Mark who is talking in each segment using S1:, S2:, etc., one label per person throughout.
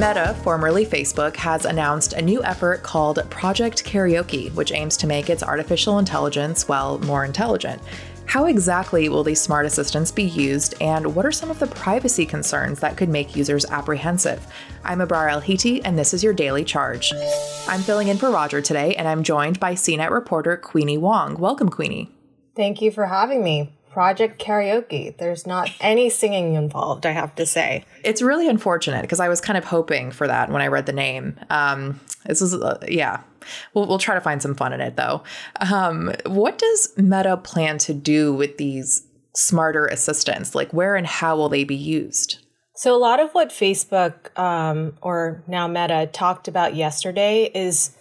S1: Meta, formerly Facebook, has announced a new effort called Project CAIRaoke, which aims to make its artificial intelligence, well, more intelligent. How exactly will these smart assistants be used, and what are some of the privacy concerns that could make users apprehensive? I'm Abrar Al-Heeti, and this is your Daily Charge. I'm filling in for Roger today, and I'm joined by CNET reporter Queenie Wong. Welcome, Queenie.
S2: Thank you for having me. Project CAIRaoke. There's not any singing involved, I have to say.
S1: It's really unfortunate because I was kind of hoping for that when I read the name. Um, this is, uh, yeah. We'll, we'll try to find some fun in it though. Um, what does Meta plan to do with these smarter assistants? Like, where and how will they be used?
S2: So, a lot of what Facebook um, or now Meta talked about yesterday is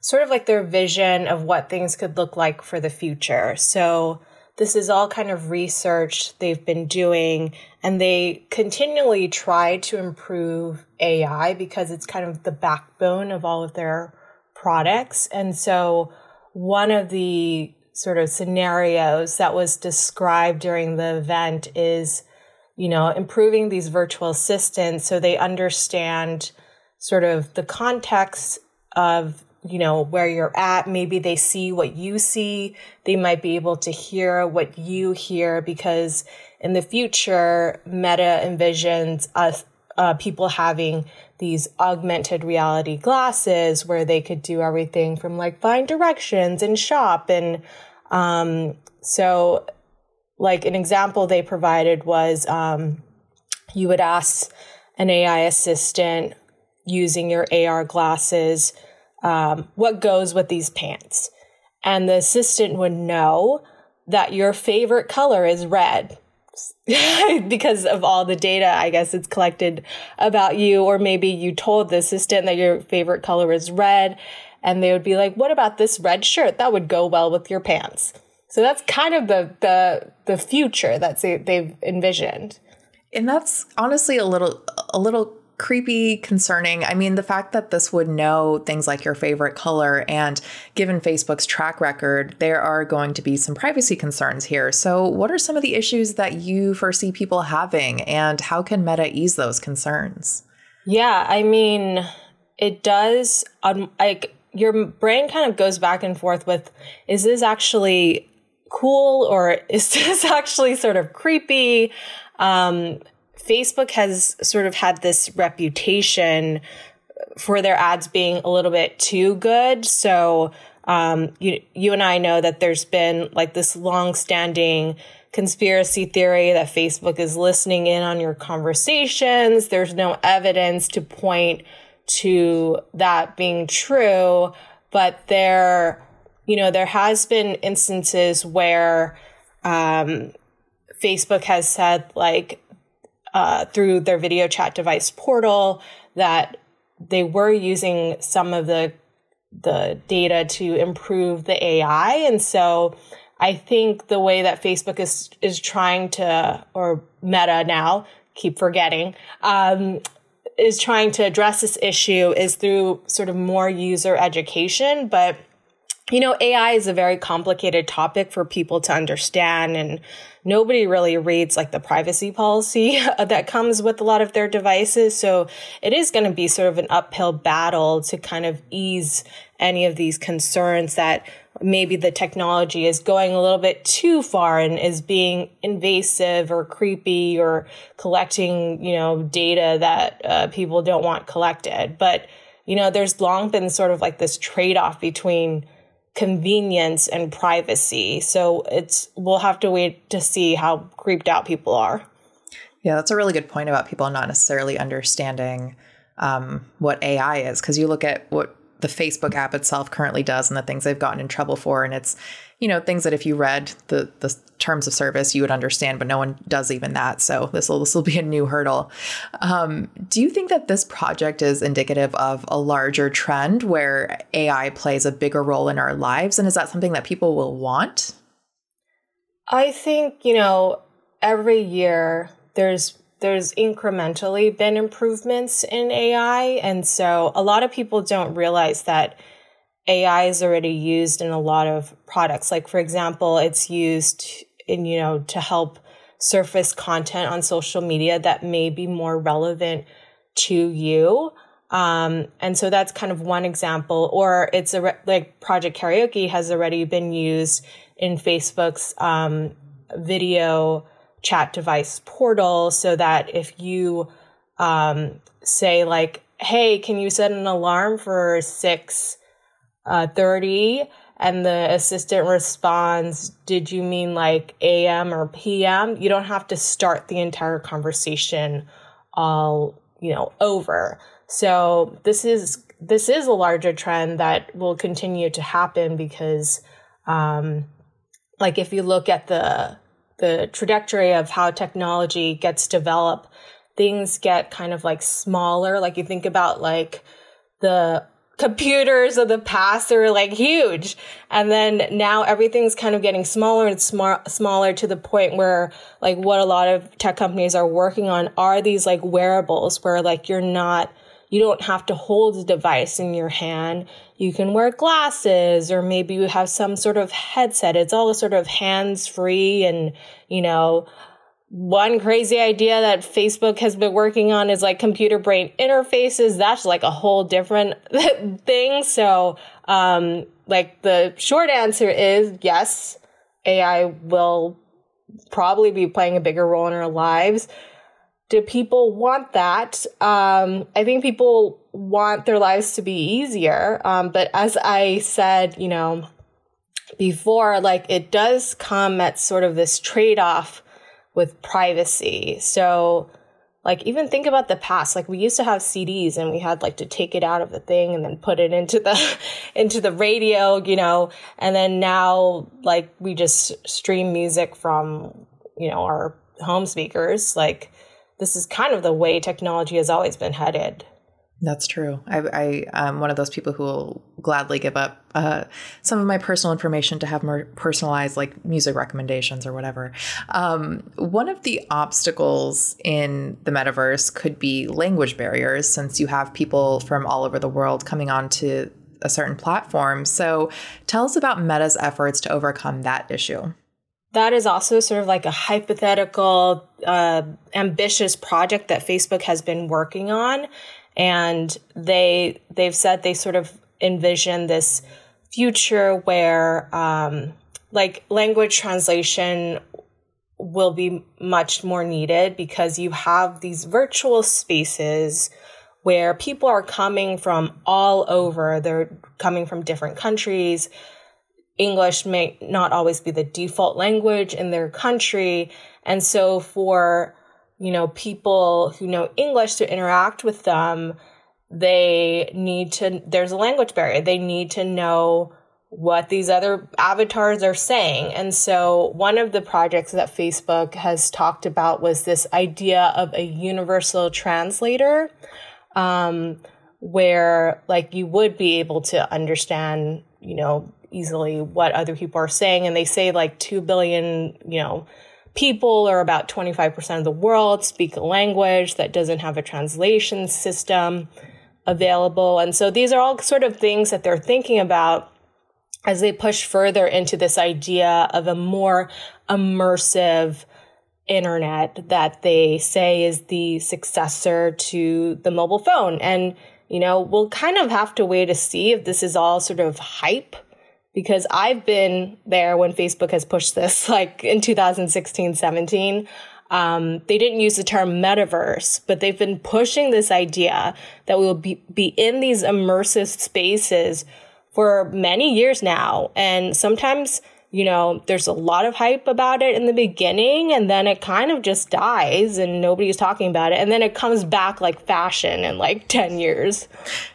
S2: sort of like their vision of what things could look like for the future. So, this is all kind of research they've been doing, and they continually try to improve AI because it's kind of the backbone of all of their products. And so, one of the sort of scenarios that was described during the event is, you know, improving these virtual assistants so they understand sort of the context of you know, where you're at. Maybe they see what you see. They might be able to hear what you hear because in the future, Meta envisions us, uh, people having these augmented reality glasses where they could do everything from like find directions and shop. And, um, so like an example they provided was, um, you would ask an AI assistant using your AR glasses, um, what goes with these pants. And the assistant would know that your favorite color is red because of all the data, I guess it's collected about you. Or maybe you told the assistant that your favorite color is red. And they would be like, what about this red shirt? That would go well with your pants. So that's kind of the, the, the future that they've envisioned.
S1: And that's honestly a little, a little creepy, concerning. I mean, the fact that this would know things like your favorite color, and given Facebook's track record, there are going to be some privacy concerns here. So, what are some of the issues that you foresee people having, and how can Meta ease those concerns?
S2: Yeah, I mean, it does. Um, like your brain kind of goes back and forth with, is this actually cool or is this actually sort of creepy? Um, Facebook has sort of had this reputation for their ads being a little bit too good. So, um, you, you and I know that there's been like this long standing conspiracy theory that Facebook is listening in on your conversations. There's no evidence to point to that being true, but there, you know, there has been instances where, um, Facebook has said like, uh, through their video chat device portal that they were using some of the the data to improve the AI, and so I think the way that Facebook is is trying to or Meta now keep forgetting um, is trying to address this issue is through sort of more user education, but you know, AI is a very complicated topic for people to understand and nobody really reads like the privacy policy that comes with a lot of their devices. So it is going to be sort of an uphill battle to kind of ease any of these concerns that maybe the technology is going a little bit too far and is being invasive or creepy or collecting, you know, data that uh, people don't want collected. But, you know, there's long been sort of like this trade off between convenience and privacy. So it's we'll have to wait to see how creeped out people are.
S1: Yeah, that's a really good point about people not necessarily understanding um, what AI is because you look at what the Facebook app itself currently does and the things they've gotten in trouble for. And it's, you know, things that if you read the the terms of service, you would understand, but no one does even that. So this will this will be a new hurdle. Um, do you think that this project is indicative of a larger trend where AI plays a bigger role in our lives? And is that something that people will want?
S2: I think, you know, every year there's there's incrementally been improvements in AI. And so a lot of people don't realize that AI is already used in a lot of products. Like, for example, it's used in, you know, to help surface content on social media that may be more relevant to you. Um, and so that's kind of one example. Or it's a, re- like Project CAIRaoke has already been used in Facebook's um, video chat device portal so that if you um, say like, hey, can you set an alarm for 6 uh, 30? And the assistant responds, did you mean like AM or PM? You don't have to start the entire conversation all, you know, over. So this is this is a larger trend that will continue to happen because um, like if you look at the the trajectory of how technology gets developed, things get kind of like smaller. Like you think about like the computers of the past are like huge. And then now everything's kind of getting smaller and smaller to the point where like what a lot of tech companies are working on are these like wearables where like you're not you don't have to hold a device in your hand. You can wear glasses or maybe you have some sort of headset. It's all sort of hands free and, you know, one crazy idea that Facebook has been working on is like computer brain interfaces. That's like a whole different thing. So, um, like the short answer is yes, AI will probably be playing a bigger role in our lives do people want that? Um, I think people want their lives to be easier. Um, but as I said, you know, before, like it does come at sort of this trade off with privacy. So, like, even think about the past. Like, we used to have CDs and we had like to take it out of the thing and then put it into the, into the radio, you know, and then now, like, we just stream music from, you know, our home speakers. Like, this is kind of the way technology has always been headed.
S1: That's true. I, I am one of those people who will gladly give up uh, some of my personal information to have more personalized, like music recommendations or whatever. Um, one of the obstacles in the metaverse could be language barriers, since you have people from all over the world coming onto a certain platform. So, tell us about Meta's efforts to overcome that issue
S2: that is also sort of like a hypothetical, uh, ambitious project that Facebook has been working on, and they they've said they sort of envision this future where um, like language translation will be much more needed because you have these virtual spaces where people are coming from all over. They're coming from different countries English may not always be the default language in their country. And so for, you know, people who know English to interact with them, they need to, there's a language barrier. They need to know what these other avatars are saying. And so one of the projects that Facebook has talked about was this idea of a universal translator, um, where like you would be able to understand, you know, easily what other people are saying. And they say like 2 billion, you know, people or about 25% of the world speak a language that doesn't have a translation system available. And so these are all sort of things that they're thinking about as they push further into this idea of a more immersive internet that they say is the successor to the mobile phone. And, you know, we'll kind of have to wait to see if this is all sort of hype because I've been there when Facebook has pushed this, like in 2016, 17. Um, they didn't use the term metaverse, but they've been pushing this idea that we will be, be in these immersive spaces for many years now. And sometimes you know, there's a lot of hype about it in the beginning and then it kind of just dies and nobody's talking about it. And then it comes back like fashion in like 10 years.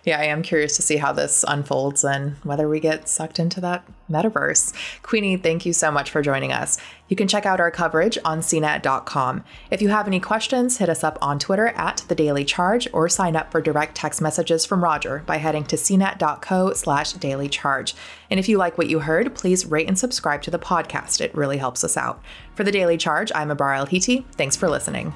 S1: Yeah, I am curious to see how this unfolds and whether we get sucked into that metaverse. Queenie, thank you so much for joining us. You can check out our coverage on cnet.com. If you have any questions, hit us up on Twitter at The Daily Charge or sign up for direct text messages from Roger by heading to cnet.co slash daily charge. And if you like what you heard, please rate and subscribe to the podcast. It really helps us out. For The Daily Charge, I'm Abrar Al-Heeti. Thanks for listening.